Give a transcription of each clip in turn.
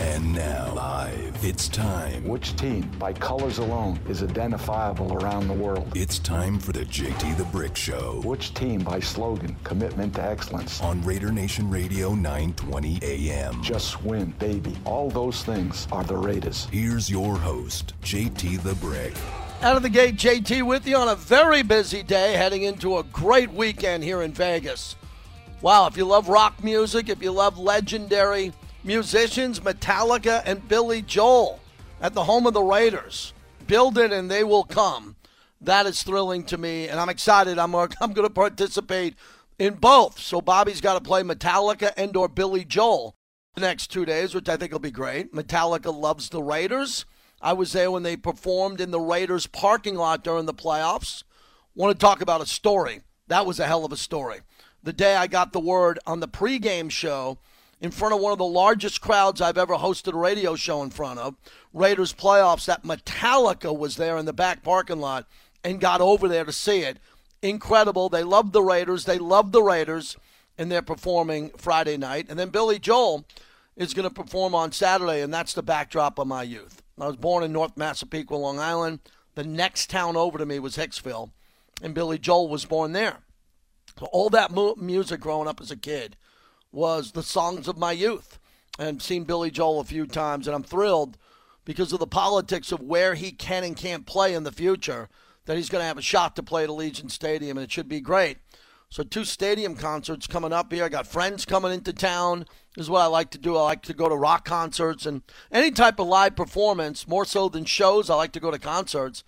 And now, live, it's time. Which team, by colors alone, is identifiable around the world? It's time for the JT the Brick Show Which team, by slogan, commitment to excellence? on Raider Nation Radio 920 AM. Just win, baby. All those things are the Raiders. Here's your host, JT the Brick. Out of the gate, JT with you on a very busy day, heading into a great weekend here in Vegas. Wow, if you love rock music, if you love legendary musicians, Metallica and Billy Joel at the home of the Raiders, build it and they will come. That is thrilling to me, and I'm excited. I'm, I'm going to participate in both. So Bobby's got to play Metallica and or Billy Joel the next two days, which I think will be great. Metallica loves the Raiders. I was there when they performed in the Raiders parking lot during the playoffs. Want to talk about a story? That was a hell of a story. The day I got the word on the pregame show in front of one of the largest crowds I've ever hosted a radio show in front of, Raiders playoffs, that Metallica was there in the back parking lot and got over there to see it. Incredible. They love the Raiders. They love the Raiders, and they're performing Friday night. And then Billy Joel is going to perform on Saturday, and that's the backdrop of my youth. I was born in North Massapequa, Long Island. The next town over to me was Hicksville, and Billy Joel was born there. So all that mu- music growing up as a kid was the songs of my youth. And seen Billy Joel a few times, and I'm thrilled because of the politics of where he can and can't play in the future that he's going to have a shot to play at Allegiant Stadium, and it should be great. So two stadium concerts coming up here. I got friends coming into town. This is what I like to do. I like to go to rock concerts and any type of live performance, more so than shows. I like to go to concerts.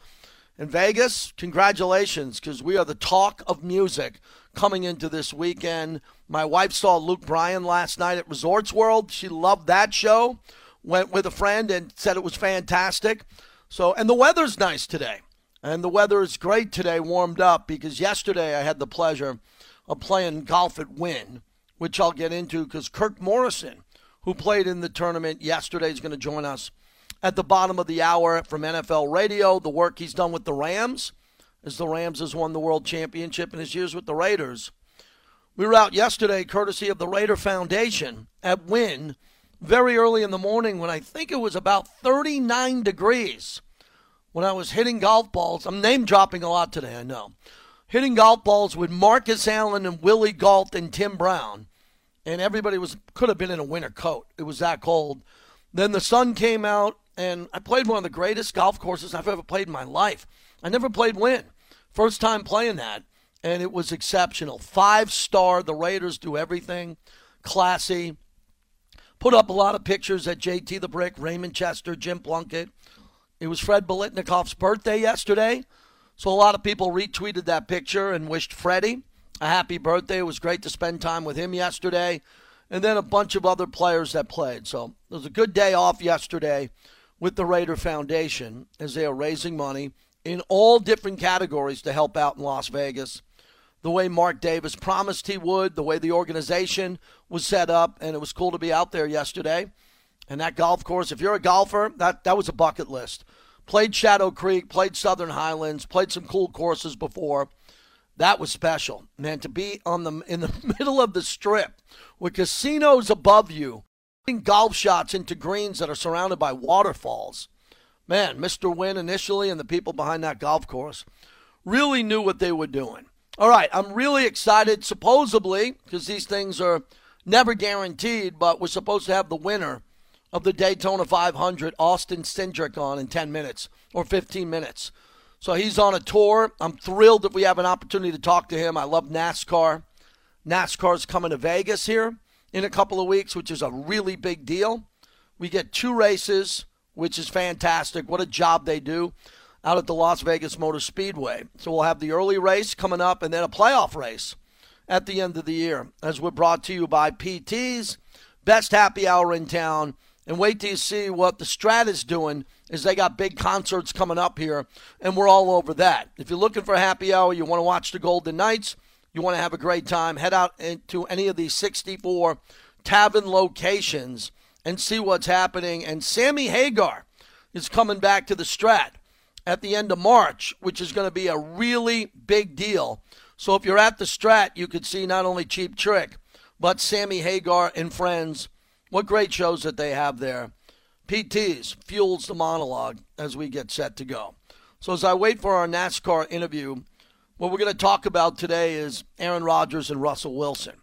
In Vegas, congratulations, because we are the talk of music coming into this weekend. My wife saw Luke Bryan last night at Resorts World. She loved that show. Went with a friend and said it was fantastic. So, and the weather's nice today. And the weather is great today, warmed up, because yesterday I had the pleasure of playing golf at Wynn, which I'll get into because Kirk Morrison, who played in the tournament yesterday, is going to join us at the bottom of the hour from NFL Radio. The work he's done with the Rams, as the Rams has won the World Championship in his years with the Raiders. We were out yesterday, courtesy of the Raider Foundation at Wynn, very early in the morning when I think it was about 39 degrees when I was hitting golf balls. I'm name dropping a lot today, I know. Hitting golf balls with Marcus Allen and Willie Gault and Tim Brown. And everybody was could have been in a winter coat. It was that cold. Then the sun came out, and I played one of the greatest golf courses I've ever played in my life. I never played Wynn. First time playing that, and it was exceptional. Five star. The Raiders do everything. Classy. Put up a lot of pictures at JT the Brick, Raymond Chester, Jim Plunkett. It was Fred Biletnikoff's birthday yesterday, so a lot of people retweeted that picture and wished Freddie a happy birthday. It was great to spend time with him yesterday, and then a bunch of other players that played. So it was a good day off yesterday with the Raider Foundation as they are raising money in all different categories to help out in Las Vegas. The way Mark Davis promised he would, the way the organization was set up, and it was cool to be out there yesterday. And that golf course, if you're a golfer, that, that was a bucket list. Played Shadow Creek, played Southern Highlands, played some cool courses before. That was special, man. To be on the in the middle of the strip with casinos above you, golf shots into greens that are surrounded by waterfalls. Man, Mr. Wynn initially and the people behind that golf course really knew what they were doing. All right, I'm really excited. Supposedly, because these things are never guaranteed, but we're supposed to have the winner of the Daytona 500, Austin Cindric, on in 10 minutes or 15 minutes. So he's on a tour. I'm thrilled that we have an opportunity to talk to him. I love NASCAR. NASCAR's coming to Vegas here in a couple of weeks, which is a really big deal. We get two races, which is fantastic. What a job they do out at the Las Vegas Motor Speedway. So we'll have the early race coming up and then a playoff race at the end of the year, as we're brought to you by PT's best happy hour in town. And wait till you see what the Strat is doing is they got big concerts coming up here, and we're all over that. If you're looking for a happy hour, you want to watch the Golden Knights, you want to have a great time, head out to any of these 64 tavern locations and see what's happening. And Sammy Hagar is coming back to the Strat at the end of March, which is going to be a really big deal. So if you're at the Strat, you could see not only Cheap Trick, but Sammy Hagar and friends. What great shows that they have there. PTs fuels the monologue as we get set to go. So as I wait for our NASCAR interview, what we're going to talk about today is Aaron Rodgers and Russell Wilson.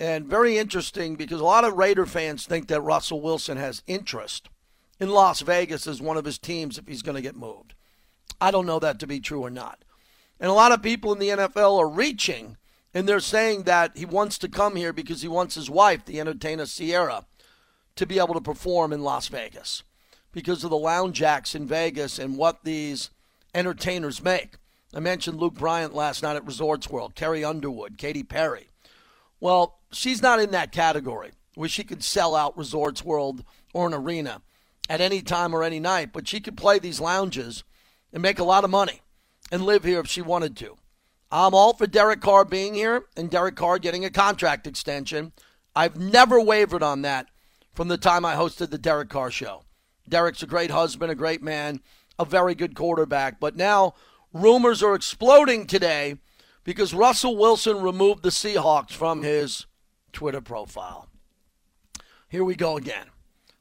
And very interesting because a lot of Raider fans think that Russell Wilson has interest in Las Vegas as one of his teams if he's going to get moved. I don't know that to be true or not. And a lot of people in the NFL are reaching and they're saying that he wants to come here because he wants his wife, the entertainer Ciara, to be able to perform in Las Vegas because of the lounge acts in Vegas and what these entertainers make. I mentioned Luke Bryan last night at Resorts World, Carrie Underwood, Katy Perry. Well, she's not in that category where she could sell out Resorts World or an arena at any time or any night, but she could play these lounges and make a lot of money and live here if she wanted to. I'm all for Derek Carr being here and Derek Carr getting a contract extension. I've never wavered on that from the time I hosted the Derek Carr show. Derek's a great husband, a great man, a very good quarterback. But now rumors are exploding today because Russell Wilson removed the Seahawks from his Twitter profile. Here we go again.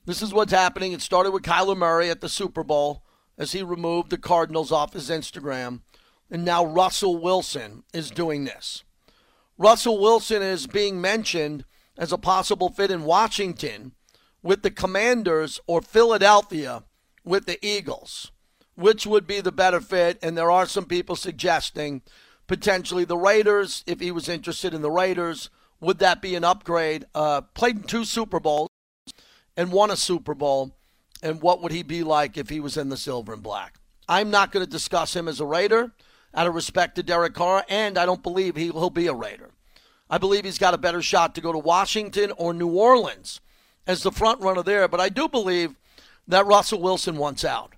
This is what's happening. It started with Kyler Murray at the Super Bowl as he removed the Cardinals off his Instagram. And now Russell Wilson is doing this. Russell Wilson is being mentioned as a possible fit in Washington with the Commanders or Philadelphia with the Eagles. Which would be the better fit? And there are some people suggesting potentially the Raiders, if he was interested in the Raiders. Would that be an upgrade? Uh, played in two Super Bowls and won a Super Bowl. And what would he be like if he was in the silver and black? I'm not going to discuss him as a Raider out of respect to Derek Carr, and I don't believe he will be a Raider. I believe he's got a better shot to go to Washington or New Orleans as the front runner there. But I do believe that Russell Wilson wants out.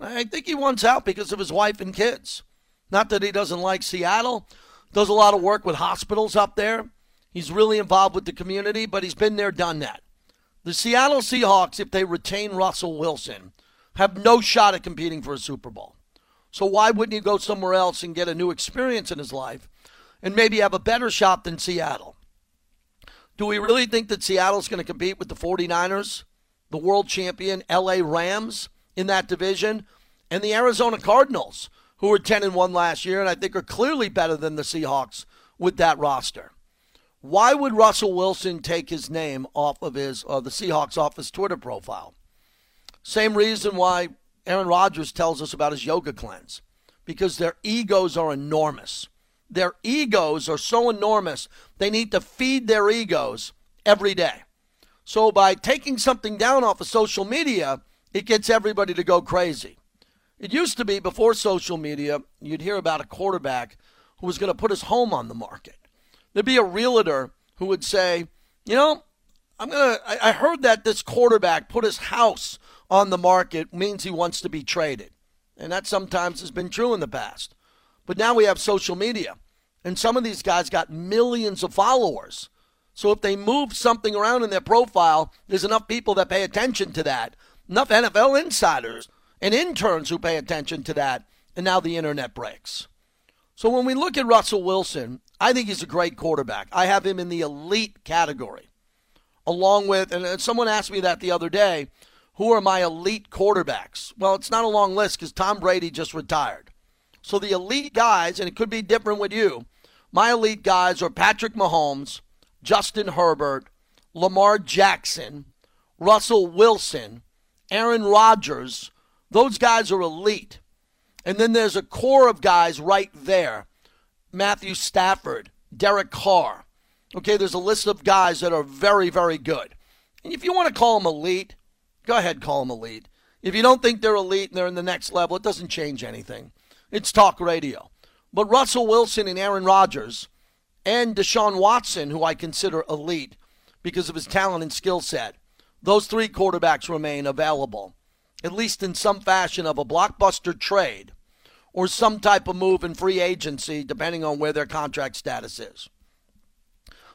And I think he wants out because of his wife and kids. Not that he doesn't like Seattle. Does a lot of work with hospitals up there. He's really involved with the community, but he's been there, done that. The Seattle Seahawks, if they retain Russell Wilson, have no shot at competing for a Super Bowl. So why wouldn't he go somewhere else and get a new experience in his life and maybe have a better shot than Seattle? Do we really think that Seattle's going to compete with the 49ers, the world champion LA Rams in that division, and the Arizona Cardinals, who were 10 and 1 last year and I think are clearly better than the Seahawks with that roster? Why would Russell Wilson take his name off of his uh, the Seahawks off his Twitter profile? Same reason why Aaron Rodgers tells us about his yoga cleanse because their egos are enormous. Their egos are so enormous, they need to feed their egos every day. So by taking something down off of social media, it gets everybody to go crazy. It used to be before social media, you'd hear about a quarterback who was going to put his home on the market. There'd be a realtor who would say, you know, I'm gonna. I heard that this quarterback put his house on the market means he wants to be traded, and that sometimes has been true in the past. But now we have social media, and some of these guys got millions of followers. So if they move something around in their profile, there's enough people that pay attention to that, enough NFL insiders and interns who pay attention to that, and now the internet breaks. So when we look at Russell Wilson, I think he's a great quarterback. I have him in the elite category, along with, and someone asked me that the other day who are my elite quarterbacks? Well, it's not a long list because Tom Brady just retired. So the elite guys, and it could be different with you, my elite guys are Patrick Mahomes, Justin Herbert, Lamar Jackson, Russell Wilson, Aaron Rodgers. Those guys are elite. And then there's a core of guys right there Matthew Stafford, Derek Carr. Okay, there's a list of guys that are very, very good. And if you want to call them elite, go ahead, call them elite. If you don't think they're elite and they're in the next level, it doesn't change anything. It's talk radio. But Russell Wilson and Aaron Rodgers and Deshaun Watson, who I consider elite because of his talent and skill set, those three quarterbacks remain available, at least in some fashion of a blockbuster trade or some type of move in free agency, depending on where their contract status is.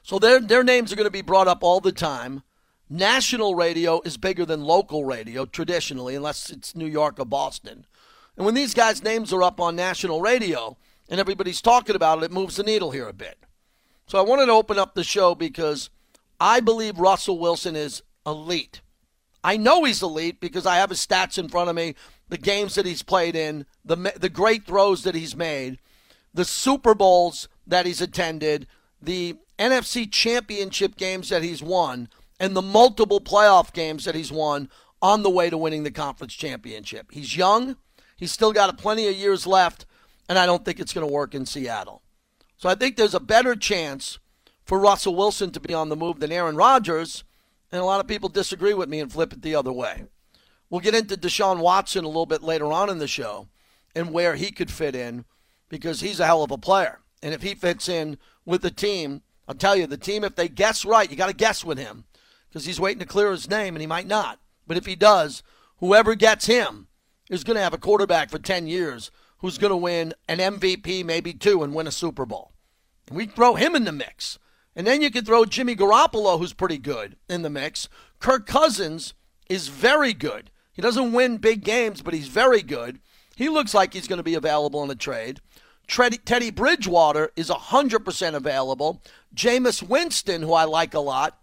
So their, their names are going to be brought up all the time. National radio is bigger than local radio traditionally, unless it's New York or Boston. And when these guys' names are up on national radio and everybody's talking about it, it moves the needle here a bit. So I wanted to open up the show because I believe Russell Wilson is elite. I know he's elite because I have his stats in front of me, the games that he's played in, the the great throws that he's made, the Super Bowls that he's attended, the NFC Championship games that he's won, and the multiple playoff games that he's won on the way to winning the conference championship. He's young, he's still got plenty of years left, and I don't think it's going to work in Seattle. So I think there's a better chance for Russell Wilson to be on the move than Aaron Rodgers, and a lot of people disagree with me and flip it the other way. We'll get into Deshaun Watson a little bit later on in the show and where he could fit in because he's a hell of a player. And if he fits in with the team, I'll tell you, the team, if they guess right, you got to guess with him because he's waiting to clear his name and he might not. But if he does, whoever gets him is going to have a quarterback for 10 years who's going to win an MVP, maybe two, and win a Super Bowl. And we throw him in the mix. And then you could throw Jimmy Garoppolo, who's pretty good, in the mix. Kirk Cousins is very good. He doesn't win big games, but he's very good. He looks like he's going to be available in a trade. Teddy Bridgewater is 100% available. Jameis Winston, who I like a lot,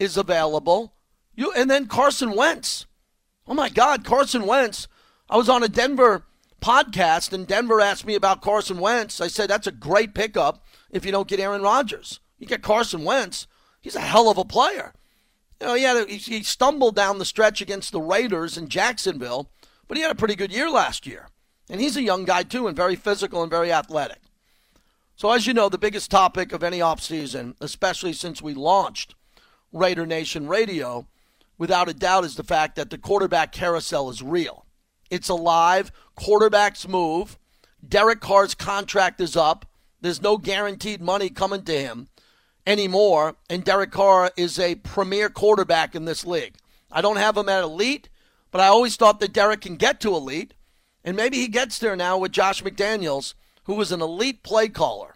is available. You and then Carson Wentz. Oh my God, Carson Wentz. I was on a Denver podcast and Denver asked me about Carson Wentz. I said that's a great pickup if you don't get Aaron Rodgers. You get Carson Wentz, he's a hell of a player. Oh, you know, he, had a, he stumbled down the stretch against the Raiders in Jacksonville, but he had a pretty good year last year. And he's a young guy, too, and very physical and very athletic. So, as you know, the biggest topic of any offseason, especially since we launched Raider Nation Radio, without a doubt, is the fact that the quarterback carousel is real. It's alive. Quarterbacks move. Derek Carr's contract is up. There's no guaranteed money coming to him anymore, and Derek Carr is a premier quarterback in this league. I don't have him at elite, but I always thought that Derek can get to elite, and maybe he gets there now with Josh McDaniels, who is an elite play caller.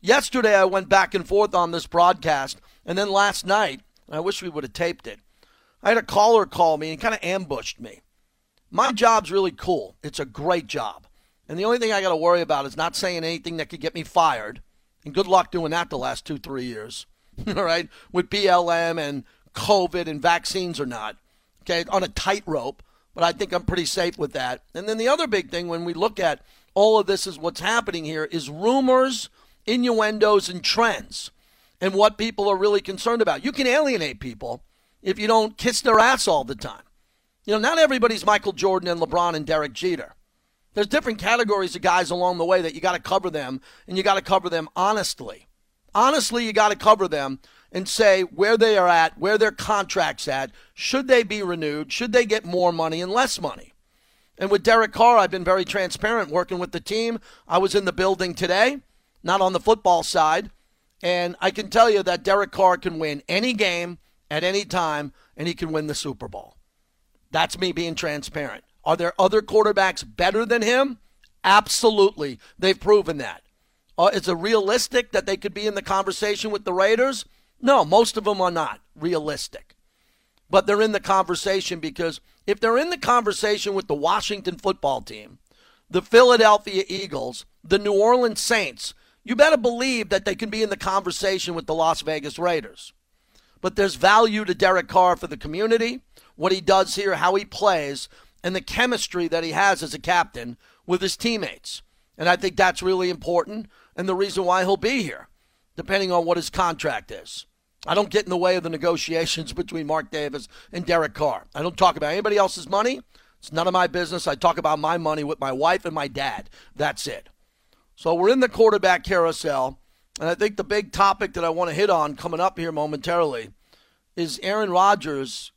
Yesterday, I went back and forth on this broadcast, and then last night, I wish we would have taped it. I had a caller call me and kind of ambushed me. My job's really cool. It's a great job. And the only thing I got to worry about is not saying anything that could get me fired. And good luck doing that the last two, three years. All right? With BLM and COVID and vaccines or not. Okay? On a tightrope. But I think I'm pretty safe with that. And then the other big thing when we look at all of this is what's happening here is rumors, innuendos, and trends. And what people are really concerned about. You can alienate people if you don't kiss their ass all the time. You know, not everybody's Michael Jordan and LeBron and Derek Jeter. There's different categories of guys along the way that you got to cover them, and you got to cover them honestly. Honestly, you got to cover them and say where they are at, where their contract's at, should they be renewed, should they get more money and less money. And with Derek Carr, I've been very transparent working with the team. I was in the building today, not on the football side, and I can tell you that Derek Carr can win any game at any time, and he can win the Super Bowl. That's me being transparent. Are there other quarterbacks better than him? Absolutely. They've proven that. Uh, is it realistic that they could be in the conversation with the Raiders? No, most of them are not realistic. But they're in the conversation because if they're in the conversation with the Washington football team, the Philadelphia Eagles, the New Orleans Saints, you better believe that they can be in the conversation with the Las Vegas Raiders. But there's value to Derek Carr for the community what he does here, how he plays, and the chemistry that he has as a captain with his teammates. And I think that's really important and the reason why he'll be here, depending on what his contract is. I don't get in the way of the negotiations between Mark Davis and Derek Carr. I don't talk about anybody else's money. It's none of my business. I talk about my money with my wife and my dad. That's it. So we're in the quarterback carousel. And I think the big topic that I want to hit on coming up here momentarily is Aaron Rodgers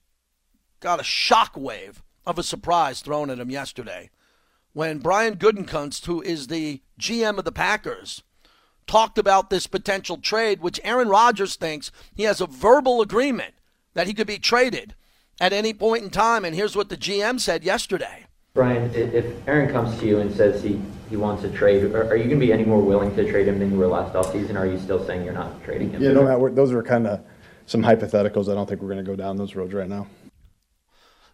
got a shockwave of a surprise thrown at him yesterday when Brian Gutekunst, who is the GM of the Packers, talked about this potential trade, which Aaron Rodgers thinks he has a verbal agreement that he could be traded at any point in time. And here's what the GM said yesterday. Brian, if Aaron comes to you and says he, he wants a trade, are, you going to be any more willing to trade him than you were last offseason? Or are you still saying you're not trading him? Yeah, no, Matt, those are kind of some hypotheticals. I don't think we're going to go down those roads right now.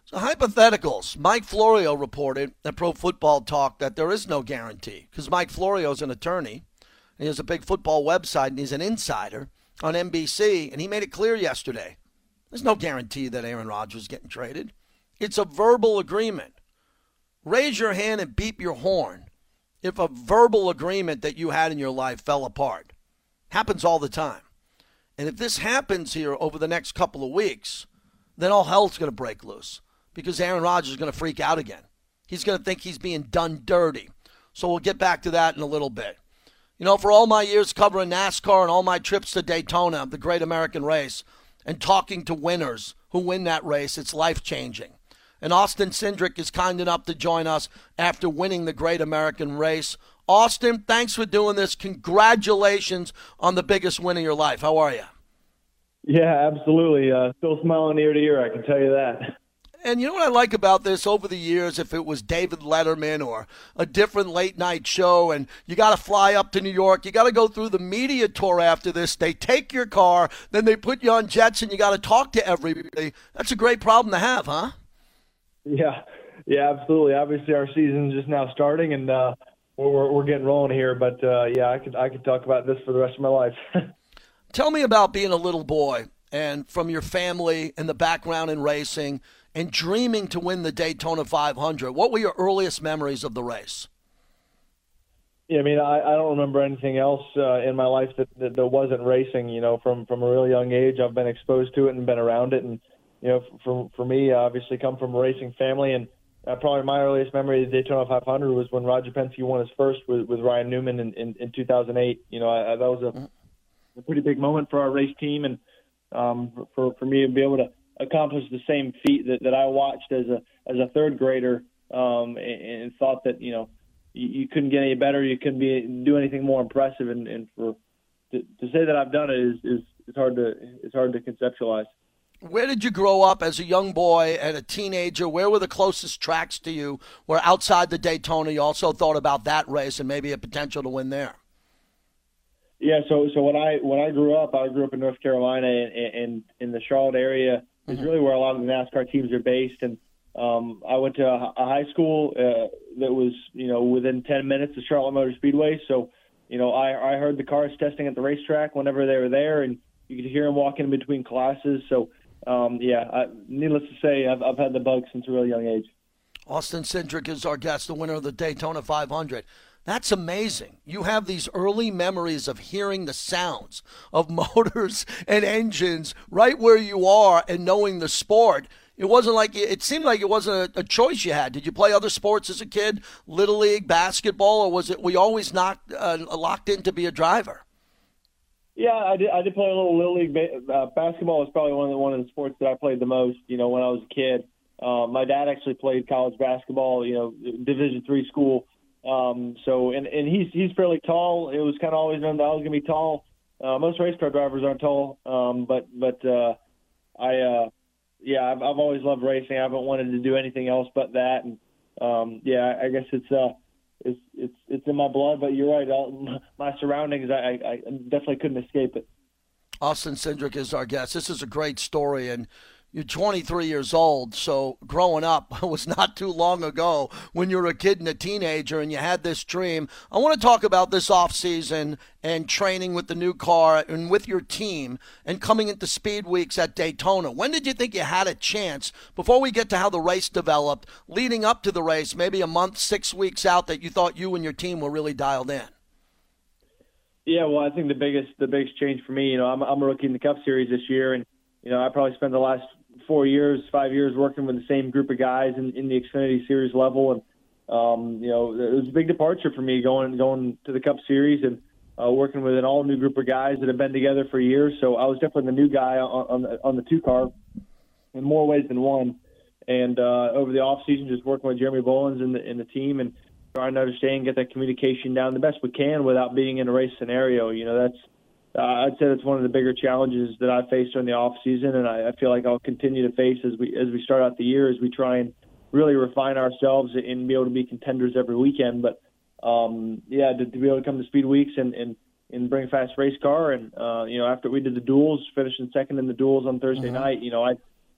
So, hypotheticals. Mike Florio reported at Pro Football Talk that there is no guarantee because Mike Florio is an attorney. he has a big football website and he's an insider on NBC. And he made it clear yesterday There's no guarantee that Aaron Rodgers is getting traded. It's a verbal agreement. Raise your hand and beep your horn if a verbal agreement that you had in your life fell apart. Happens all the time. And if this happens here over the next couple of weeks, then all hell's going to break loose because Aaron Rodgers is going to freak out again. He's going to think he's being done dirty. So we'll get back to that in a little bit. You know, for all my years covering NASCAR and all my trips to Daytona, the great American race, and talking to winners who win that race, it's life changing. And Austin Cindric is kind enough to join us after winning the great American race. Austin, thanks for doing this. Congratulations on the biggest win of your life. How are you? Yeah, absolutely. Uh, still smiling ear to ear, I can tell you that. And you know what I like about this over the years, if it was David Letterman or a different late night show, and you got to fly up to New York, you got to go through the media tour after this. They take your car, then they put you on jets, and you got to talk to everybody. That's a great problem to have, huh? Yeah, yeah, absolutely. Obviously, our season's just now starting, and uh, we're we're getting rolling here. But uh, yeah, I could I could talk about this for the rest of my life. Tell me about being a little boy and from your family and the background in racing and dreaming to win the Daytona 500. What were your earliest memories of the race? Yeah, I mean, I, I don't remember anything else uh, in my life that, that that wasn't racing. You know, from from a real young age, I've been exposed to it and been around it. And you know, for for me, I obviously come from a racing family, and uh, probably my earliest memory of the Daytona 500 was when Roger Penske won his first with, with Ryan Newman in, in, in 2008. You know, I, I, that was a, a pretty big moment for our race team, and um, for for me to be able to accomplished the same feat that, that I watched as a as a third grader um, and, and thought that you know you, you couldn't get any better, you couldn't be do anything more impressive, and, and for to, to say that I've done it is, is is hard to it's hard to conceptualize. Where did you grow up as a young boy and a teenager? Where were the closest tracks to you? Where outside the Daytona, you also thought about that race and maybe a potential to win there. Yeah, so so when I when I grew up, I grew up in North Carolina and, and in the Charlotte area is really where a lot of the NASCAR teams are based. And um, I went to a, a high school uh, that was, you know, within 10 minutes of Charlotte Motor Speedway. So, you know, I, I heard the cars testing at the racetrack whenever they were there, and you could hear them walking in between classes. So, um, yeah, I, needless to say, I've, I've had the bug since a really young age. Austin Cindric is our guest, the winner of the Daytona 500. That's amazing. You have these early memories of hearing the sounds of motors and engines right where you are and knowing the sport. It wasn't like it seemed like it wasn't a, choice you had. Did you play other sports as a kid, little league, basketball, or was it we always knocked uh, locked in to be a driver? Yeah, I did. I did play a little little league uh, basketball. Was probably one of the one of the sports that I played the most. You know, when I was a kid. Uh, my dad actually played college basketball. You know, Division three school um, so and and he's he's fairly tall. It was kind of always known that I was going to be tall. Uh, most race car drivers aren't tall, um, but but uh, I uh, yeah I've, I've always loved racing. I haven't wanted to do anything else but that. And um, yeah, I guess it's uh it's it's it's in my blood. But you're right. My surroundings, I, I definitely couldn't escape it. Austin Cindric is our guest. This is a great story, and you're 23 years old, so growing up was not too long ago when you were a kid and a teenager and you had this dream. I want to talk about this off season and training with the new car and with your team and coming into speed weeks at Daytona. When did you think you had a chance before we get to how the race developed, leading up to the race, maybe a month, six weeks out that you thought you and your team were really dialed in? Yeah, well, I think the biggest the biggest change for me, you know, I'm, I'm a rookie in the Cup Series this year, and you know, I probably spent the last four years, five years working with the same group of guys in, in the Xfinity Series level, and um, you know it was a big departure for me going going to the Cup Series and uh, working with an all new group of guys that have been together for years. So I was definitely the new guy on, on the on the two car in more ways than one. And uh, over the off season, just working with Jeremy Bullins and the, and the team and trying to understand, get that communication down the best we can without being in a race scenario. You know, that's uh, I'd say that's one of the bigger challenges that I faced during the off season, and I, I feel like I'll continue to face as we as we start out the year as we try and really refine ourselves and be able to be contenders every weekend. But um, yeah, to, to be able to come to speed weeks and and and bring a fast race car, and uh, you know after we did the duels, finishing second in the duels on Thursday mm-hmm. night, you know I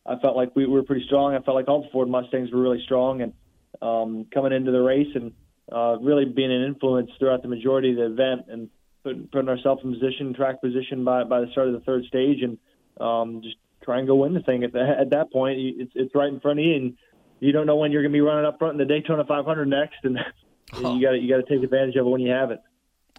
I felt like we were pretty strong. I felt like all the Ford Mustangs were really strong, and um, coming into the race and uh, really being an influence throughout the majority of the event and putting, putting ourselves in position, track position by by the start of the third stage, and um, just try and go win the thing. At, the, at that point, it's it's right in front of you, and you don't know when you're going to be running up front in the Daytona 500 next, and you got you got to take advantage of it when you have it.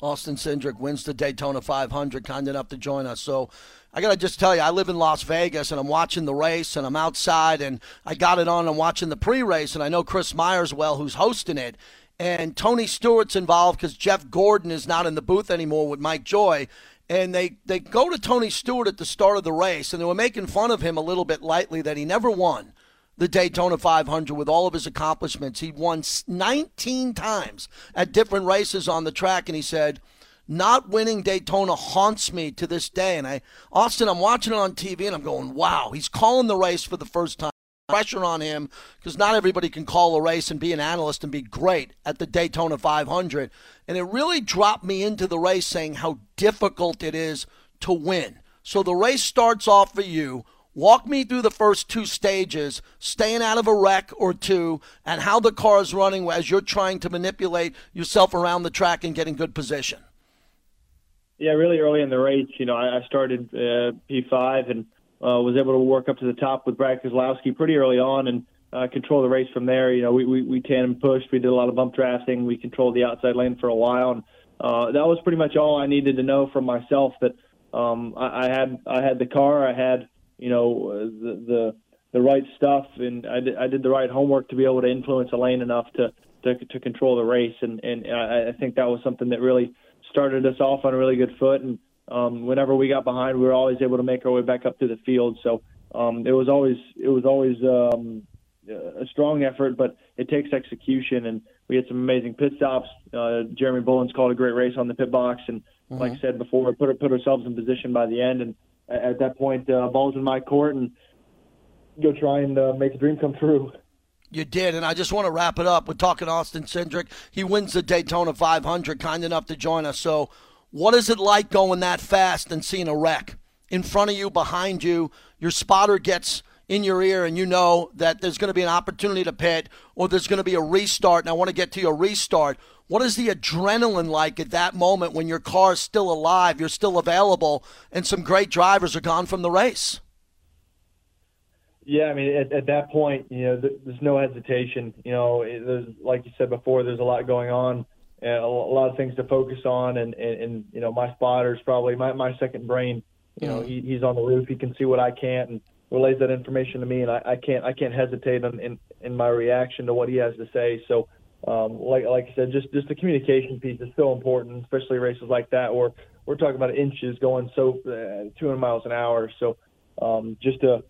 Austin Cindric wins the Daytona 500, kind enough to join us. So I got to just tell you, I live in Las Vegas and I'm watching the race and I'm outside and I got it on. I'm watching the pre race and I know Chris Myers well, who's hosting it. And Tony Stewart's involved because Jeff Gordon is not in the booth anymore with Mike Joy. And they, they go to Tony Stewart at the start of the race and they were making fun of him a little bit lightly that he never won the Daytona 500 with all of his accomplishments. He won 19 times at different races on the track, and he said, not winning Daytona haunts me to this day. And I, Austin, I'm watching it on TV and I'm going, wow, he's calling the race for the first time. Pressure on him because not everybody can call a race and be an analyst and be great at the Daytona 500. And it really dropped me into the race saying how difficult it is to win. So the race starts off for you Walk me through the first two stages, staying out of a wreck or two, and how the car is running as you're trying to manipulate yourself around the track and get in good position. Yeah, really early in the race, you know, I, started uh, P5 and uh, was able to work up to the top with Brad Keselowski pretty early on and uh, control the race from there. You know, we, we, we tandem pushed, we did a lot of bump drafting, we controlled the outside lane for a while, and uh, that was pretty much all I needed to know from myself. That um, I, I had I had the car, I had you know the the, the right stuff, and I did, I did the right homework to be able to influence a lane enough to to, to control the race, and and I, I think that was something that really started us off on a really good foot. And um, whenever we got behind, we were always able to make our way back up to the field. So um, it was always it was always um, a strong effort, but it takes execution. And we had some amazing pit stops. Uh, Jeremy Bullins called a great race on the pit box, and mm-hmm. like I said before, put put ourselves in position by the end. And at that point, uh, ball's in my court and go try and uh, make the dream come true. You did, and I just want to wrap it up. We're talking Austin Cindric. He wins the Daytona 500, kind enough to join us. So, what is it like going that fast and seeing a wreck in front of you, behind you? Your spotter gets in your ear, and you know that there's going to be an opportunity to pit or there's going to be a restart. And I want to get to your restart. What is the adrenaline like at that moment when your car is still alive, you're still available, and some great drivers are gone from the race? Yeah, I mean, at, at that point, you know, there's no hesitation. You know, there's like you said before, there's a lot going on, a lot of things to focus on, and and, and you know, my spotter is probably my my second brain. You know, he, he's on the roof, he can see what I can't, and relays that information to me, and I, I can't I can't hesitate in, in in my reaction to what he has to say. So um, like like I said, just just the communication piece is so important, especially races like that where we're talking about inches going so uh, 200 miles an hour. So um, just a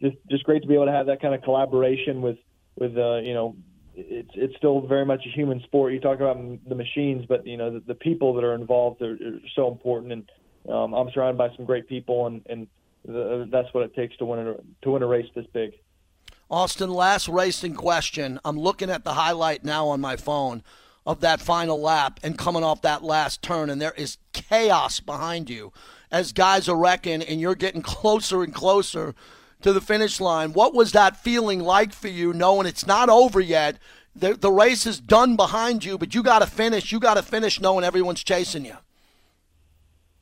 just just great to be able to have that kind of collaboration with with uh, you know it's it's still very much a human sport. You talk about the machines, but you know the, the people that are involved are, are so important. And um, I'm surrounded by some great people, and and the, that's what it takes to win a to win a race this big. Austin, last racing question. I'm looking at the highlight now on my phone of that final lap and coming off that last turn, and there is chaos behind you as guys are wrecking, and you're getting closer and closer to the finish line. What was that feeling like for you, knowing it's not over yet? The, the race is done behind you, but you got to finish. You got to finish knowing everyone's chasing you.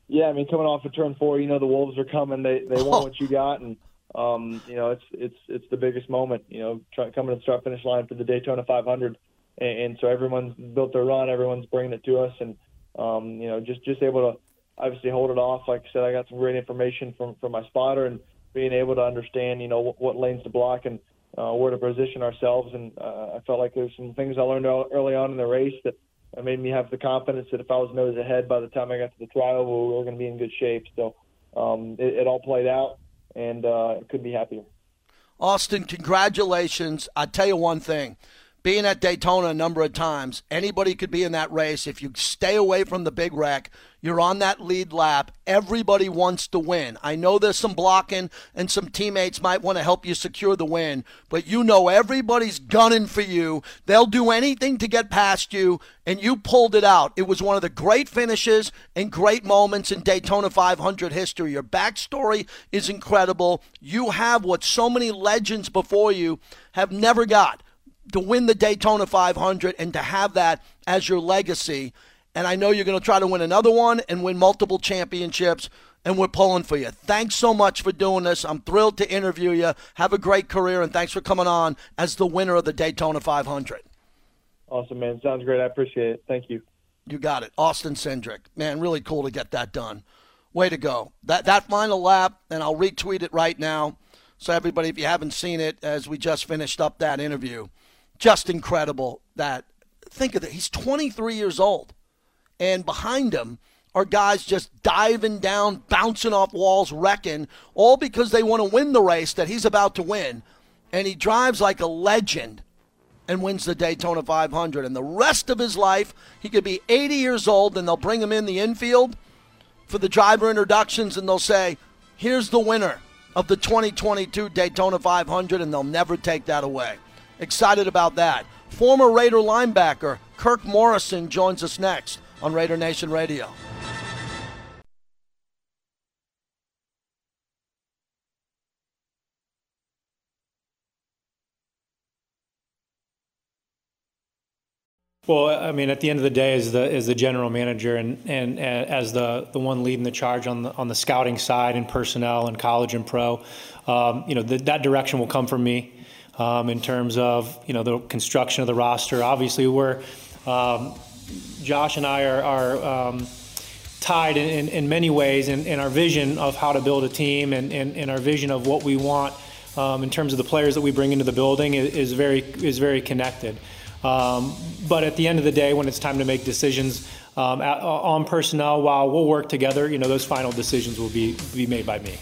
Yeah, I mean, coming off of turn four, you know the wolves are coming. They they want what you got, and um, you know, it's it's it's the biggest moment. You know, try, coming to the start finish line for the Daytona 500, and, and so everyone's built their run, everyone's bringing it to us, and um, you know, just just able to obviously hold it off. Like I said, I got some great information from from my spotter, and being able to understand, you know, what, what lanes to block and uh, where to position ourselves. And uh, I felt like there's some things I learned early on in the race that made me have the confidence that if I was nose ahead by the time I got to the tri-oval, we were going to be in good shape. So um, it, it all played out and uh, could be happier. Austin, congratulations. I tell you one thing being at Daytona a number of times, anybody could be in that race. If you stay away from the big wreck, you're on that lead lap. Everybody wants to win. I know there's some blocking and some teammates might want to help you secure the win, but you know everybody's gunning for you. They'll do anything to get past you, and you pulled it out. It was one of the great finishes and great moments in Daytona 500 history. Your backstory is incredible. You have what so many legends before you have never got to win the Daytona 500 and to have that as your legacy. And I know you're going to try to win another one and win multiple championships. and we're pulling for you. Thanks so much for doing this. I'm thrilled to interview you. Have a great career, and thanks for coming on as the winner of the Daytona 500. Awesome, man. Sounds great. I appreciate it. Thank you. You got it. Austin Cindric. Man, really cool to get that done. Way to go. That that final lap, and I'll retweet it right now. So everybody, if you haven't seen it, as we just finished up that interview, just incredible that think of it. He's 23 years old, and behind him are guys just diving down, bouncing off walls, wrecking, all because they want to win the race that he's about to win. And he drives like a legend and wins the Daytona 500. And the rest of his life, he could be 80 years old, and they'll bring him in the infield for the driver introductions, and they'll say, Here's the winner of the 2022 Daytona 500, and they'll never take that away. Excited about that. Former Raider linebacker Kirk Morrison joins us next on Raider Nation Radio. Well, I mean, at the end of the day, as the as the general manager and, and as the the one leading the charge on the on the scouting side and personnel and college and pro, um, you know, the, that direction will come from me um, in terms of you know the construction of the roster. Obviously, we're um, Josh and I are, are um, tied in, in, in, many ways in, in, our vision of how to build a team and, and, our vision of what we want um, in terms of the players that we bring into the building is, is very is very connected. Um, but at the end of the day, when it's time to make decisions um, at, on personnel, while we'll work together, you know, those final decisions will be be made by me.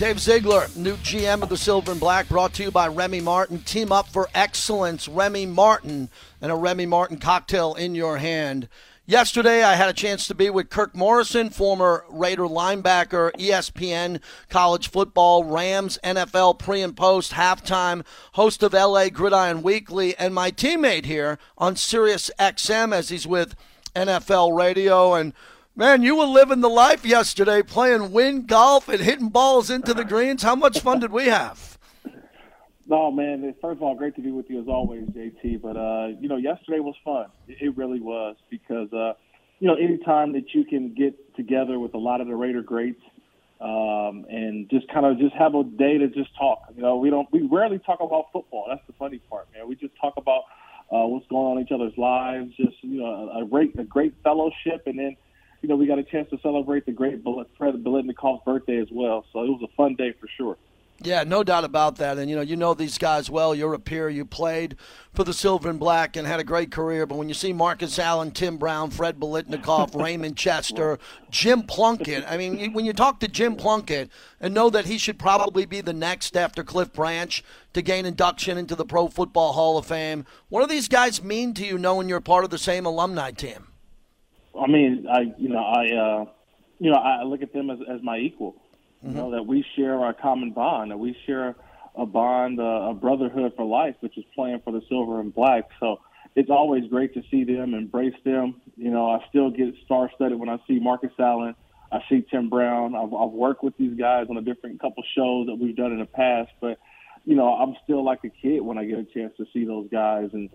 Dave Ziegler, new GM of the Silver and Black, brought to you by Remy Martin. Team up for excellence, Remy Martin, and a Remy Martin cocktail in your hand. Yesterday, I had a chance to be with Kirk Morrison, former Raider linebacker, ESPN, college football, Rams, NFL pre and post, halftime, host of LA Gridiron Weekly, and my teammate here on Sirius XM as he's with NFL Radio. And Man, you were living the life yesterday playing Wynn golf and hitting balls into the greens. How much fun did we have? No, man. First of all, great to be with you as always, JT. But uh, you know, yesterday was fun. It really was because uh, you know, anytime that you can get together with a lot of the Raider greats um, and just kind of just have a day to just talk. You know, we don't we rarely talk about football. That's the funny part, man. We just talk about uh, what's going on in each other's lives. Just you know, a, a great a great fellowship, and then you know, we got a chance to celebrate the great Fred Biletnikoff's birthday as well. So it was a fun day for sure. Yeah, no doubt about that. And you know, you know these guys well. You're a peer. You played for the Silver and Black and had a great career. But when you see Marcus Allen, Tim Brown, Fred Biletnikoff, Raymond Chester, Jim Plunkett, I mean, when you talk to Jim Plunkett and know that he should probably be the next after Cliff Branch to gain induction into the Pro Football Hall of Fame, what do these guys mean to you, knowing you're part of the same alumni team? I mean, I you know I uh, you know I look at them as as my equal. Mm-hmm. You know that we share our common bond, that we share a bond, uh, a brotherhood for life, which is playing for the silver and black. So it's always great to see them, embrace them. You know, I still get star-studded when I see Marcus Allen. I see Tim Brown. I've, I've worked with these guys on a different couple shows that we've done in the past, but you know, I'm still like a kid when I get a chance to see those guys and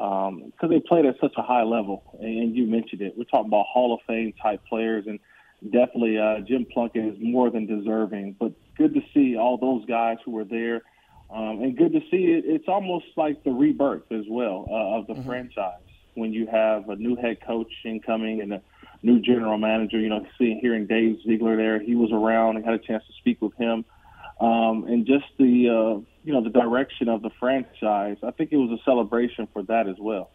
because um, they played at such a high level. And you mentioned it. We're talking about Hall of Fame type players, and definitely uh, Jim Plunkett is more than deserving. But good to see all those guys who were there, um, and good to see it. It's almost like the rebirth as well uh, of the mm-hmm. franchise when you have a new head coach incoming and a new general manager. You know, seeing hearing Dave Ziegler there, he was around and had a chance to speak with him um, and just the uh, you know the direction of the franchise. I think it was a celebration for that as well.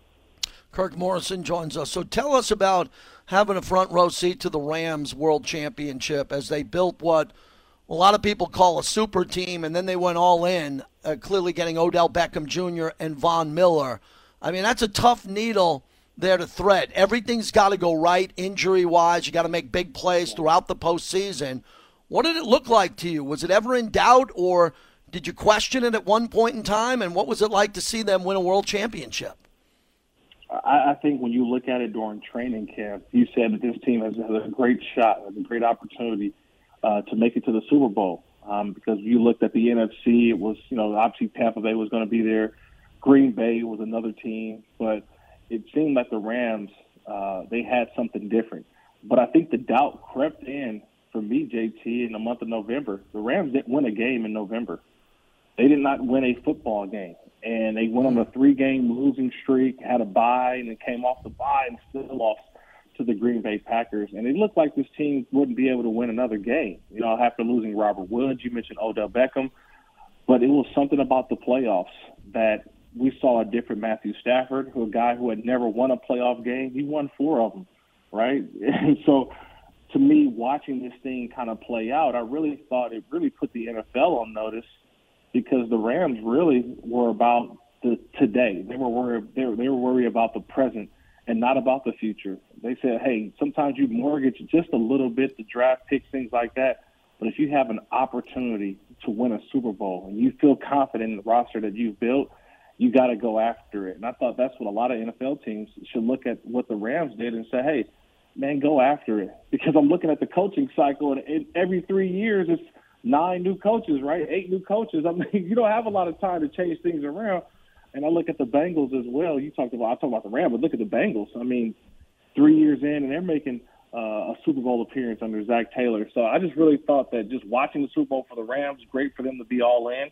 Kirk Morrison joins us. So tell us about having a front row seat to the Rams World Championship as they built what a lot of people call a super team, and then they went all in, uh, clearly getting Odell Beckham Jr. and Von Miller. I mean, that's a tough needle there to thread. Everything's got to go right injury wise. You got to make big plays throughout the postseason. What did it look like to you? Was it ever in doubt, or did you question it at one point in time? And what was it like to see them win a world championship? I, I think when you look at it during training camp, you said that this team has, has a great shot, has a great opportunity uh, to make it to the Super Bowl. Um, because you looked at the NFC, it was you know obviously Tampa Bay was going to be there, Green Bay was another team, but it seemed like the Rams uh, they had something different. But I think the doubt crept in for me, JT, in the month of November. The Rams didn't win a game in November. They did not win a football game. And they went on a three game losing streak, had a bye, and then came off the bye and still lost to the Green Bay Packers. And it looked like this team wouldn't be able to win another game. You know, after losing Robert Woods, you mentioned Odell Beckham, but it was something about the playoffs that we saw a different Matthew Stafford, who a guy who had never won a playoff game. He won four of them, right? And so to me, watching this thing kind of play out, I really thought it really put the NFL on notice because the Rams really were about the today. They were worried. They were, they were worried about the present and not about the future. They said, "Hey, sometimes you mortgage just a little bit, the draft picks, things like that. But if you have an opportunity to win a Super Bowl and you feel confident in the roster that you've built, you got to go after it." And I thought that's what a lot of NFL teams should look at what the Rams did and say, "Hey." Man, go after it. Because I'm looking at the coaching cycle, and, and every three years it's nine new coaches, right? Eight new coaches. I mean, you don't have a lot of time to change things around. And I look at the Bengals as well. You talked about I talked about the Rams, but look at the Bengals. I mean, three years in, and they're making uh, a Super Bowl appearance under Zac Taylor. So I just really thought that just watching the Super Bowl for the Rams, great for them to be all in.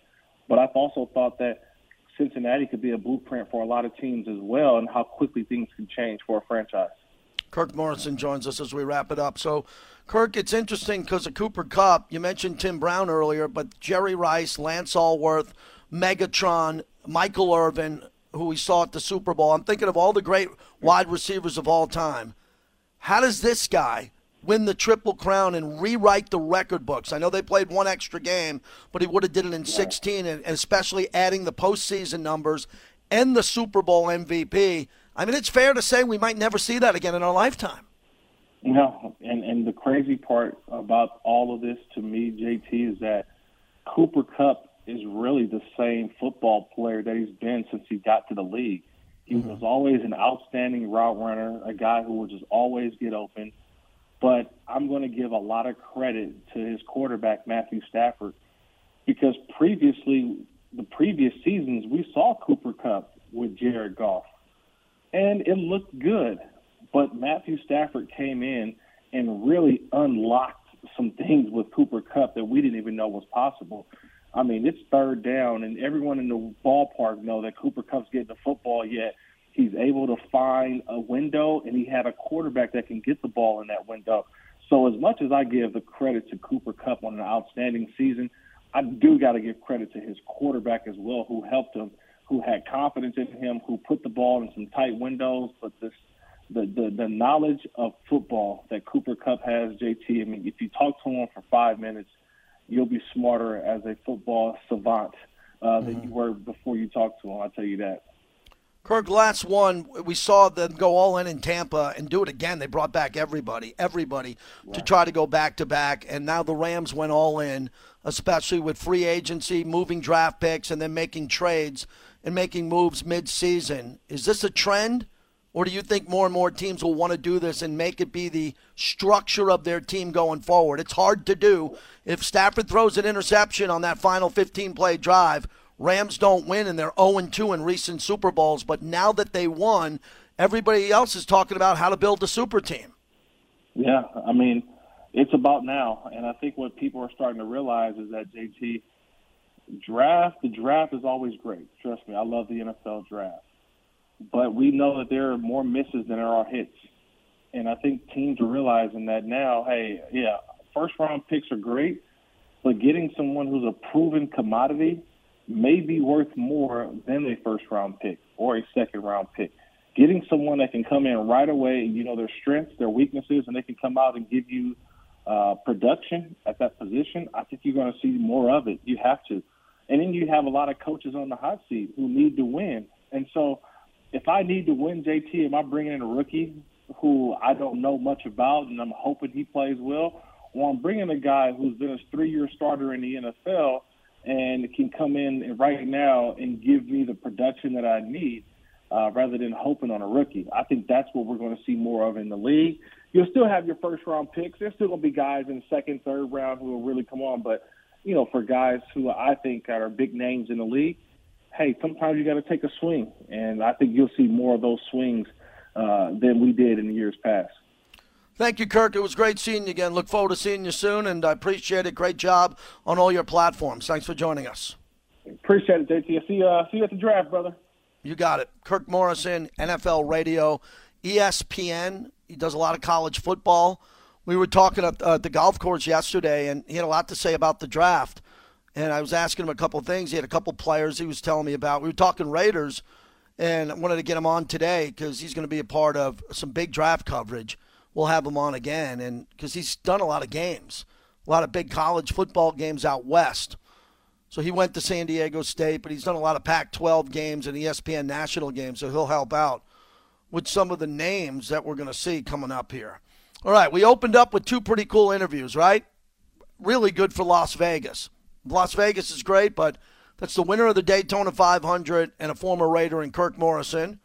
But I've also thought that Cincinnati could be a blueprint for a lot of teams as well, and how quickly things can change for a franchise. Kirk Morrison joins us as we wrap it up. So, Kirk, it's interesting because of Cooper Kupp. You mentioned Tim Brown earlier, but Jerry Rice, Lance Alworth, Megatron, Michael Irvin, who we saw at the Super Bowl. I'm thinking of all the great wide receivers of all time. How does this guy win the triple crown and rewrite the record books? I know they played one extra game, but he would have did it in 16, and especially adding the postseason numbers and the Super Bowl MVP. I mean, it's fair to say we might never see that again in our lifetime. No, and and the crazy part about all of this to me, JT, is that Cooper Kupp is really the same football player that he's been since he got to the league. He mm-hmm. was always an outstanding route runner, a guy who would just always get open. But I'm going to give a lot of credit to his quarterback, Matthew Stafford, because previously, the previous seasons, we saw Cooper Kupp with Jared Goff and it looked good. But Matthew Stafford came in and really unlocked some things with Cooper Kupp that we didn't even know was possible. I mean, it's third down, and everyone in the ballpark know that Cooper Kupp's getting the football. Yet he's able to find a window, and he had a quarterback that can get the ball in that window. So as much as I give the credit to Cooper Kupp on an outstanding season, I do got to give credit to his quarterback as well, who helped him who had confidence in him, who put the ball in some tight windows. But this, the the, the knowledge of football that Cooper Kupp has, JT. I mean, if you talk to him for five minutes, you'll be smarter as a football savant uh, mm-hmm. than you were before you talked to him. I'll tell you that. Kirk, last one, we saw them go all in in Tampa and do it again. They brought back everybody, everybody right. to try to go back to back. And now the Rams went all in, especially with free agency, moving draft picks, and then making trades and making moves mid-season. Is this a trend, or do you think more and more teams will want to do this and make it be the structure of their team going forward? It's hard to do. If Stafford throws an interception on that final 15-play drive, Rams don't win, and they're 0-2 in recent Super Bowls. But now that they won, everybody else is talking about how to build a super team. Yeah, I mean, it's about now, and I think what people are starting to realize is that JT – draft, the draft is always great. Trust me, I love the NFL draft. But we know that there are more misses than there are hits. And I think teams are realizing that now, hey, yeah, first round picks are great, but getting someone who's a proven commodity may be worth more than a first round pick or a second round pick. Getting someone that can come in right away, you know, their strengths, their weaknesses, and they can come out and give you uh, production at that position, I think you're going to see more of it. You have to. And then you have a lot of coaches on the hot seat who need to win. And so if I need to win, JT, am I bringing in a rookie who I don't know much about and I'm hoping he plays well? Or I'm bringing a guy who's been a three-year starter in the NFL and can come in right now and give me the production that I need uh, rather than hoping on a rookie. I think that's what we're going to see more of in the league. You'll still have your first-round picks. There's still going to be guys in the second, third round who will really come on, but – you know, for guys who I think are big names in the league, hey, sometimes you got to take a swing, and I think you'll see more of those swings uh, than we did in the years past. Thank you, Kirk. It was great seeing you again. Look forward to seeing you soon, and I appreciate it. Great job on all your platforms. Thanks for joining us. Appreciate it, JT. See uh, see you at the draft, brother. You got it. Kirk Morrison, NFL Radio, ESPN. He does a lot of college football. We were talking at uh, the golf course yesterday, and he had a lot to say about the draft. And I was asking him a couple things. He had a couple players he was telling me about. We were talking Raiders, and I wanted to get him on today because he's going to be a part of some big draft coverage. We'll have him on again, and because he's done a lot of games, a lot of big college football games out west. So he went to San Diego State, but he's done a lot of Pac 12 games and ESPN national games, so he'll help out with some of the names that we're going to see coming up here. All right, we opened up with two pretty cool interviews, right? Really good for Las Vegas. Las Vegas is great, but that's the winner of the Daytona 500 and a former Raider in Kirk Morrison.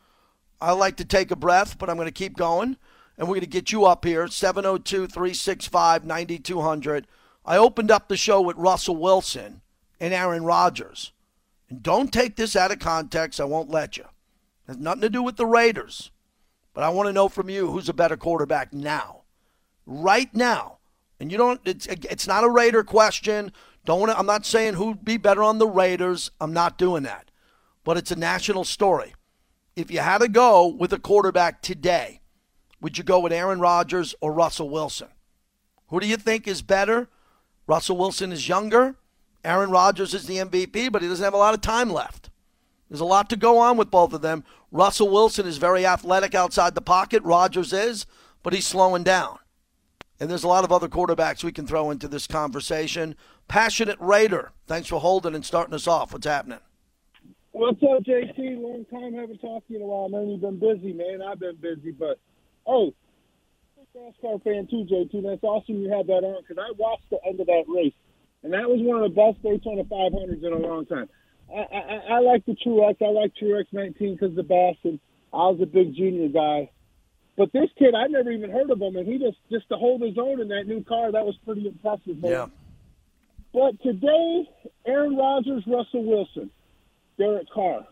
I like to take a breath, but I'm going to keep going. And we're going to get you up here, 702 365 9200. I opened up the show with Russell Wilson and Aaron Rodgers. And don't take this out of context. I won't let you. It has nothing to do with the Raiders. But I want to know from you who's a better quarterback now. Right now. And you don't it's it's not a Raider question. Don't wanna, I'm not saying who'd be better on the Raiders. I'm not doing that. But it's a national story. If you had to go with a quarterback today, would you go with Aaron Rodgers or Russell Wilson? Who do you think is better? Russell Wilson is younger. Aaron Rodgers is the MVP, but he doesn't have a lot of time left. There's a lot to go on with both of them. Russell Wilson is very athletic outside the pocket. Rodgers is, but he's slowing down. And there's a lot of other quarterbacks we can throw into this conversation. Passionate Raider, thanks for holding and starting us off. What's happening? What's up, JT? Long time haven't talked to you in a while, man. You've been busy, man. I've been busy, but oh, NASCAR fan too, JT. That's awesome you had that on because I watched the end of that race, and that was one of the best Daytona 500s in a long time. I, I, I like the Truex. I like Truex 19 because the Bass, I was a big junior guy. But this kid, I never even heard of him, and he just just to hold his own in that new car, that was pretty impressive. Man. Yeah. But today, Aaron Rodgers, Russell Wilson, Derek Carr.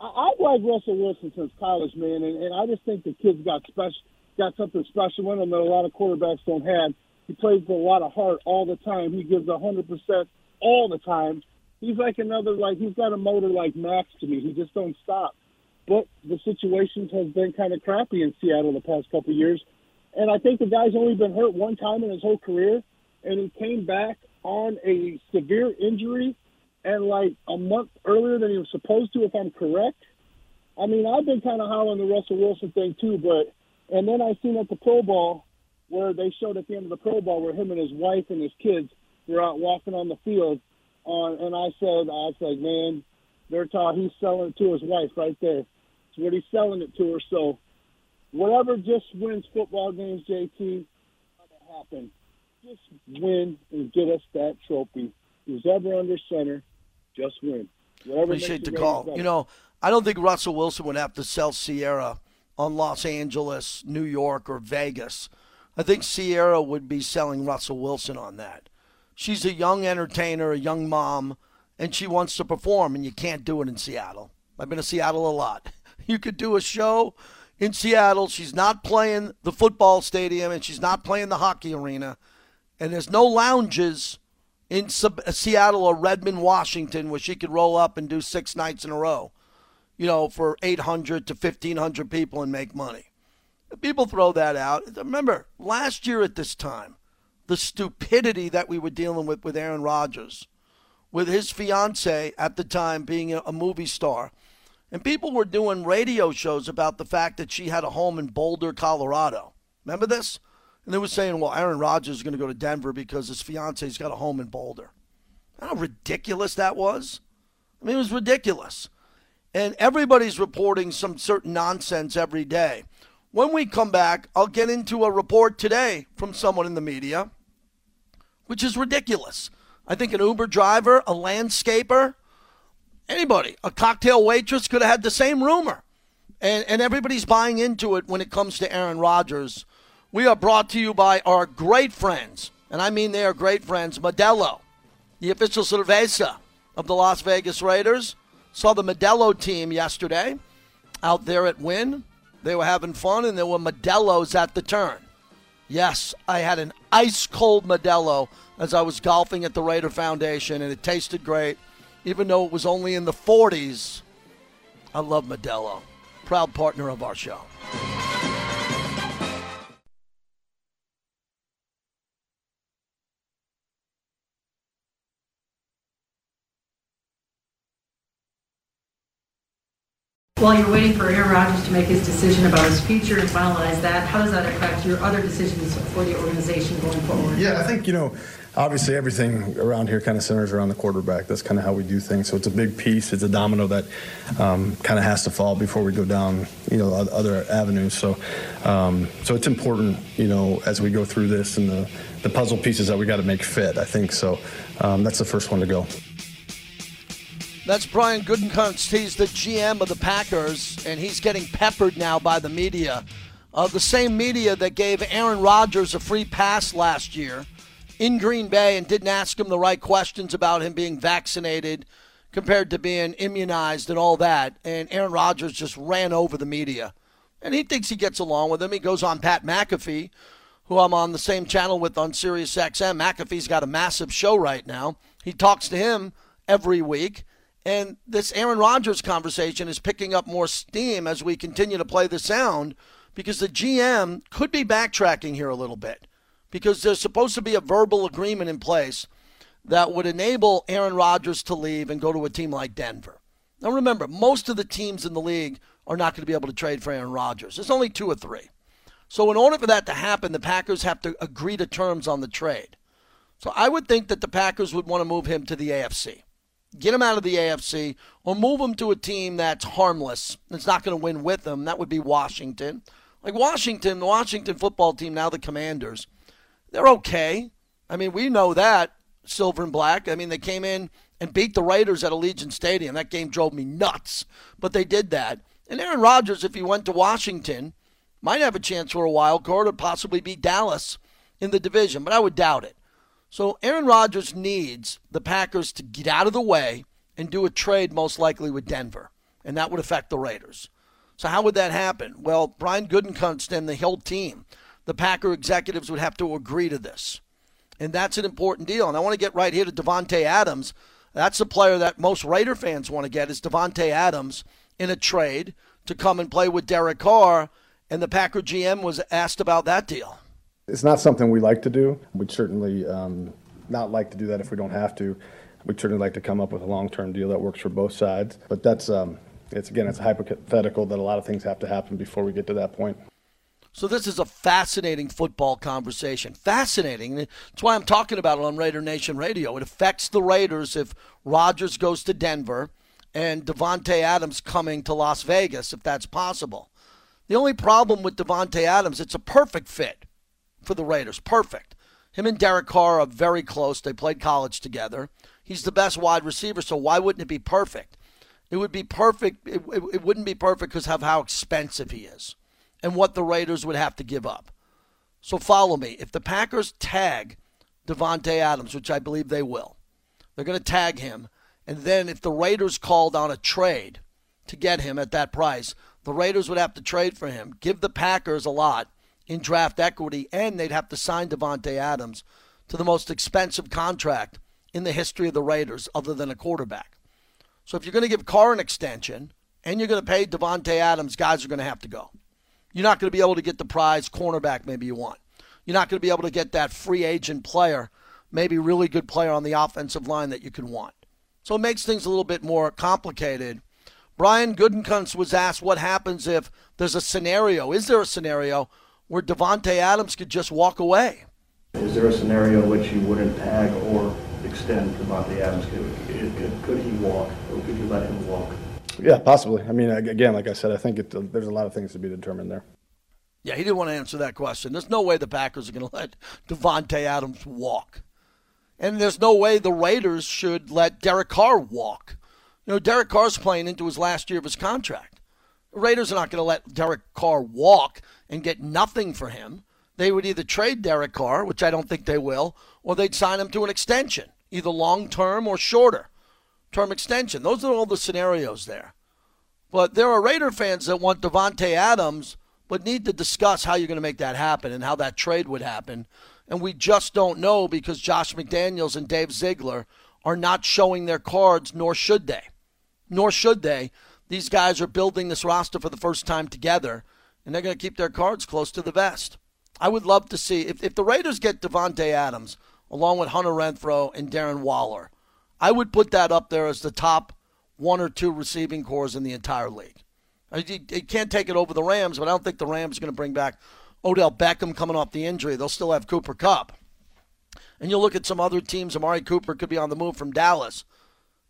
I, I've liked Russell Wilson since college, man, and, and I just think the kid's got special, got something special in him that a lot of quarterbacks don't have. He plays with a lot of heart all the time. He gives a hundred percent all the time. He's like another like he's got a motor like Max to me. He just don't stop. But the situations has been kind of crappy in Seattle the past couple of years, and I think the guy's only been hurt one time in his whole career, and he came back on a severe injury and like a month earlier than he was supposed to, if I'm correct. I mean, I've been kind of hollering the Russell Wilson thing too, but and then I seen at the Pro Bowl where they showed at the end of the Pro Bowl where him and his wife and his kids were out walking on the field, on and I said, I was like, man, they're talking. He's selling it to his wife right there. What he's selling it to her. So whatever just wins football games, JT, that happen. Just win and get us that trophy. Who's ever under center, just win. Whatever Appreciate the call. You know, I don't think Russell Wilson would have to sell Ciara on Los Angeles, New York, or Vegas. I think Ciara would be selling Russell Wilson on that. She's a young entertainer, a young mom, and she wants to perform, and you can't do it in Seattle. I've been to Seattle a lot. You could do a show in Seattle. She's not playing the football stadium, and she's not playing the hockey arena, and there's no lounges in Sub- uh, Seattle or Redmond, Washington, where she could roll up and do six nights in a row, you know, for 800 to 1,500 people and make money. People throw that out. Remember, last year at this time, the stupidity that we were dealing with with Aaron Rodgers, with his fiance at the time being a movie star. And people were doing radio shows about the fact that she had a home in Boulder, Colorado. Remember this? And they were saying, well, Aaron Rodgers is going to go to Denver because his fiance's got a home in Boulder. How ridiculous that was? I mean, it was ridiculous. And everybody's reporting some certain nonsense every day. When we come back, I'll get into a report today from someone in the media, which is ridiculous. I think an Uber driver, a landscaper, anybody, a cocktail waitress could have had the same rumor. And, and everybody's buying into it when it comes to Aaron Rodgers. We are brought to you by our great friends, and I mean they are great friends, Modelo, the official cerveza of the Las Vegas Raiders. Saw the Modelo team yesterday out there at Wynn. They were having fun, and there were Modelos at the turn. Yes, I had an ice cold Modelo as I was golfing at the Raider Foundation, and it tasted great, even though it was only in the 40s. I love Modelo, proud partner of our show. While you're waiting for Aaron Rodgers to make his decision about his future and finalize that, how does that affect your other decisions for the organization going forward? Yeah, I think, you know, obviously everything around here kind of centers around the quarterback. That's kind of how we do things. So it's a big piece. It's a domino that um, kind of has to fall before we go down, you know, other avenues. So, um, so it's important, you know, as we go through this and the, the puzzle pieces that we got to make fit. I think so. Um, that's the first one to go. That's Brian Gutekunst. He's the GM of the Packers, and he's getting peppered now by the media. Uh, the same media that gave Aaron Rodgers a free pass last year in Green Bay and didn't ask him the right questions about him being vaccinated compared to being immunized and all that. And Aaron Rodgers just ran over the media. And he thinks he gets along with him. He goes on Pat McAfee, who I'm on the same channel with on Sirius XM. McAfee's got a massive show right now. He talks to him every week. And this Aaron Rodgers conversation is picking up more steam as we continue to play the sound because the GM could be backtracking here a little bit because there's supposed to be a verbal agreement in place that would enable Aaron Rodgers to leave and go to a team like Denver. Now remember, most of the teams in the league are not going to be able to trade for Aaron Rodgers. There's only two or three. So in order for that to happen, the Packers have to agree to terms on the trade. So I would think that the Packers would want to move him to the AFC get him out of the AFC, or move him to a team that's harmless, It's not going to win with them. That would be Washington. Like Washington, the Washington football team, now the Commanders, they're okay. I mean, we know that, silver and black. I mean, they came in and beat the Raiders at Allegiant Stadium. That game drove me nuts, but they did that. And Aaron Rodgers, if he went to Washington, might have a chance for a wild card or possibly beat Dallas in the division, but I would doubt it. So Aaron Rodgers needs the Packers to get out of the way and do a trade most likely with Denver, and that would affect the Raiders. So how would that happen? Well, Brian Gutekunst and the Hill team, the Packer executives would have to agree to this. And that's an important deal. And I want to get right here to Davante Adams. That's a player that most Raider fans want to get is Davante Adams in a trade to come and play with Derek Carr. And the Packer GM was asked about that deal. It's not something we like to do. We'd certainly um, not like to do that if we don't have to. We'd certainly like to come up with a long-term deal that works for both sides. But that's, um, it's again, it's hypothetical that a lot of things have to happen before we get to that point. So this is a fascinating football conversation. Fascinating. That's why I'm talking about it on Raider Nation Radio. It affects the Raiders if Rodgers goes to Denver and Davante Adams coming to Las Vegas, if that's possible. The only problem with Davante Adams, it's a perfect fit for the Raiders. Perfect. Him and Derek Carr are very close. They played college together. He's the best wide receiver, so why wouldn't it be perfect? It would be perfect. It, it, it wouldn't be perfect because of how expensive he is and what the Raiders would have to give up. So follow me. If the Packers tag Davante Adams, which I believe they will, they're going to tag him. And then if the Raiders called on a trade to get him at that price, the Raiders would have to trade for him, give the Packers a lot, in draft equity, and they'd have to sign Davante Adams to the most expensive contract in the history of the Raiders, other than a quarterback. So if you're going to give Carr an extension and you're going to pay Davante Adams, guys are going to have to go. You're not going to be able to get the prize cornerback maybe you want. You're not going to be able to get that free agent player, maybe really good player on the offensive line that you can want. So it makes things a little bit more complicated. Brian Gutekunst was asked what happens if there's a scenario. Is there a scenario where Davante Adams could just walk away. Is there a scenario in which you wouldn't tag or extend Davante Adams? Could, could, he walk, or could you let him walk? Yeah, possibly. I mean, again, like I said, I think it, there's a lot of things to be determined there. Yeah, he didn't want to answer that question. There's no way the Packers are going to let Davante Adams walk, and there's no way the Raiders should let Derek Carr walk. You know, Derek Carr's playing into his last year of his contract. The Raiders are not going to let Derek Carr walk and get nothing for him, they would either trade Derek Carr, which I don't think they will, or they'd sign him to an extension, either long term or shorter term extension. Those are all the scenarios there. But there are Raider fans that want Davante Adams but need to discuss how you're going to make that happen and how that trade would happen. And we just don't know because Josh McDaniels and Dave Ziegler are not showing their cards, nor should they. Nor should they. These guys are building this roster for the first time together, and they're going to keep their cards close to the vest. I would love to see if, if the Raiders get Davante Adams along with Hunter Renfrow and Darren Waller, I would put that up there as the top one or two receiving cores in the entire league. You, can't take it over the Rams, but I don't think the Rams are going to bring back Odell Beckham coming off the injury. They'll still have Cooper Kupp. And you'll look at some other teams, Amari Cooper could be on the move from Dallas.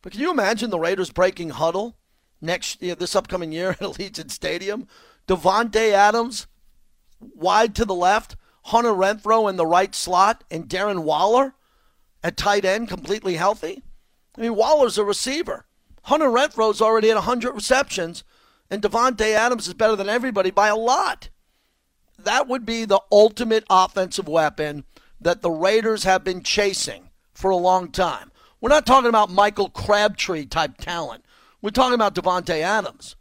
But can you imagine the Raiders breaking huddle next you know, this upcoming year at Allegiant Stadium? Davante Adams wide to the left, Hunter Renfrow in the right slot, and Darren Waller at tight end, completely healthy. I mean, Waller's a receiver. Hunter Renfrow's already at 100 receptions, and Davante Adams is better than everybody by a lot. That would be the ultimate offensive weapon that the Raiders have been chasing for a long time. We're not talking about Michael Crabtree type talent. We're talking about Davante Adams.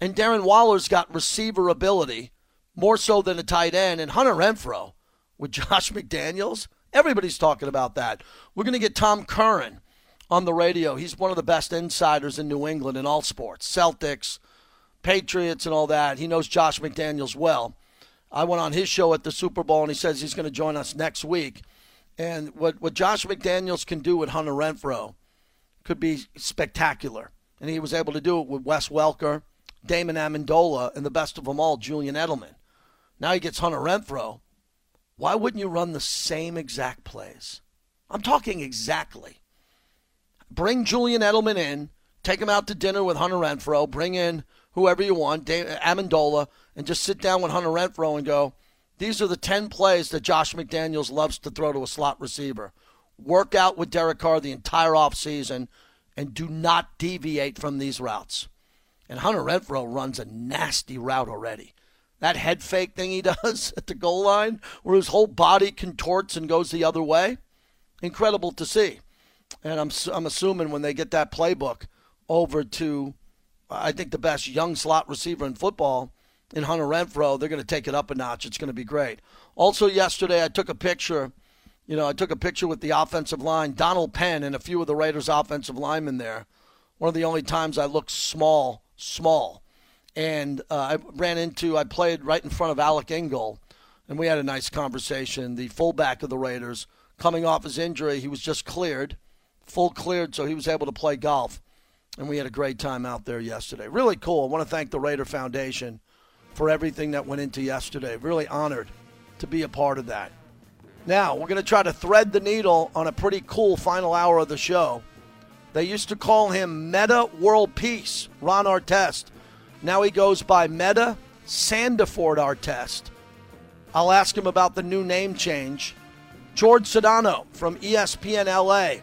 And Darren Waller's got receiver ability more so than a tight end. And Hunter Renfrow with Josh McDaniels, everybody's talking about that. We're going to get Tom Curran on the radio. He's one of the best insiders in New England in all sports Celtics, Patriots, and all that. He knows Josh McDaniels well. I went on his show at the Super Bowl, and he says he's going to join us next week. And what, what Josh McDaniels can do with Hunter Renfrow could be spectacular. And he was able to do it with Wes Welker, Damon Amendola, and the best of them all, Julian Edelman. Now he gets Hunter Renfrow. Why wouldn't you run the same exact plays? I'm talking exactly. Bring Julian Edelman in, take him out to dinner with Hunter Renfrow, bring in whoever you want, Amendola, and just sit down with Hunter Renfrow and go, these are the 10 plays that Josh McDaniels loves to throw to a slot receiver. Work out with Derek Carr the entire offseason and do not deviate from these routes. And Hunter Renfrow runs a nasty route already. That head fake thing he does at the goal line, where his whole body contorts and goes the other way, incredible to see. And I'm, I'm assuming when they get that playbook over to, I think, the best young slot receiver in football, in Hunter Renfrow, they're going to take it up a notch. It's going to be great. Also, yesterday, I took a picture. You know, I took a picture with the offensive line, Donald Penn, and a few of the Raiders' offensive linemen there. One of the only times I looked small, small. And uh, I ran into, I played right in front of Alec Ingold, and we had a nice conversation. The fullback of the Raiders, coming off his injury, he was just cleared, full cleared, so he was able to play golf. And we had a great time out there yesterday. Really cool. I want to thank the Raider Foundation for everything that went into yesterday. Really honored to be a part of that. Now, we're going to try to thread the needle on a pretty cool final hour of the show. They used to call him Metta World Peace, Ron Artest. Now he goes by Metta Sandiford Artest. I'll ask him about the new name change. George Sedano from ESPN LA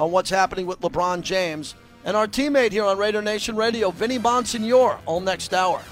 on what's happening with LeBron James. And our teammate here on Raider Nation Radio, Vinny Bonsignore, all next hour.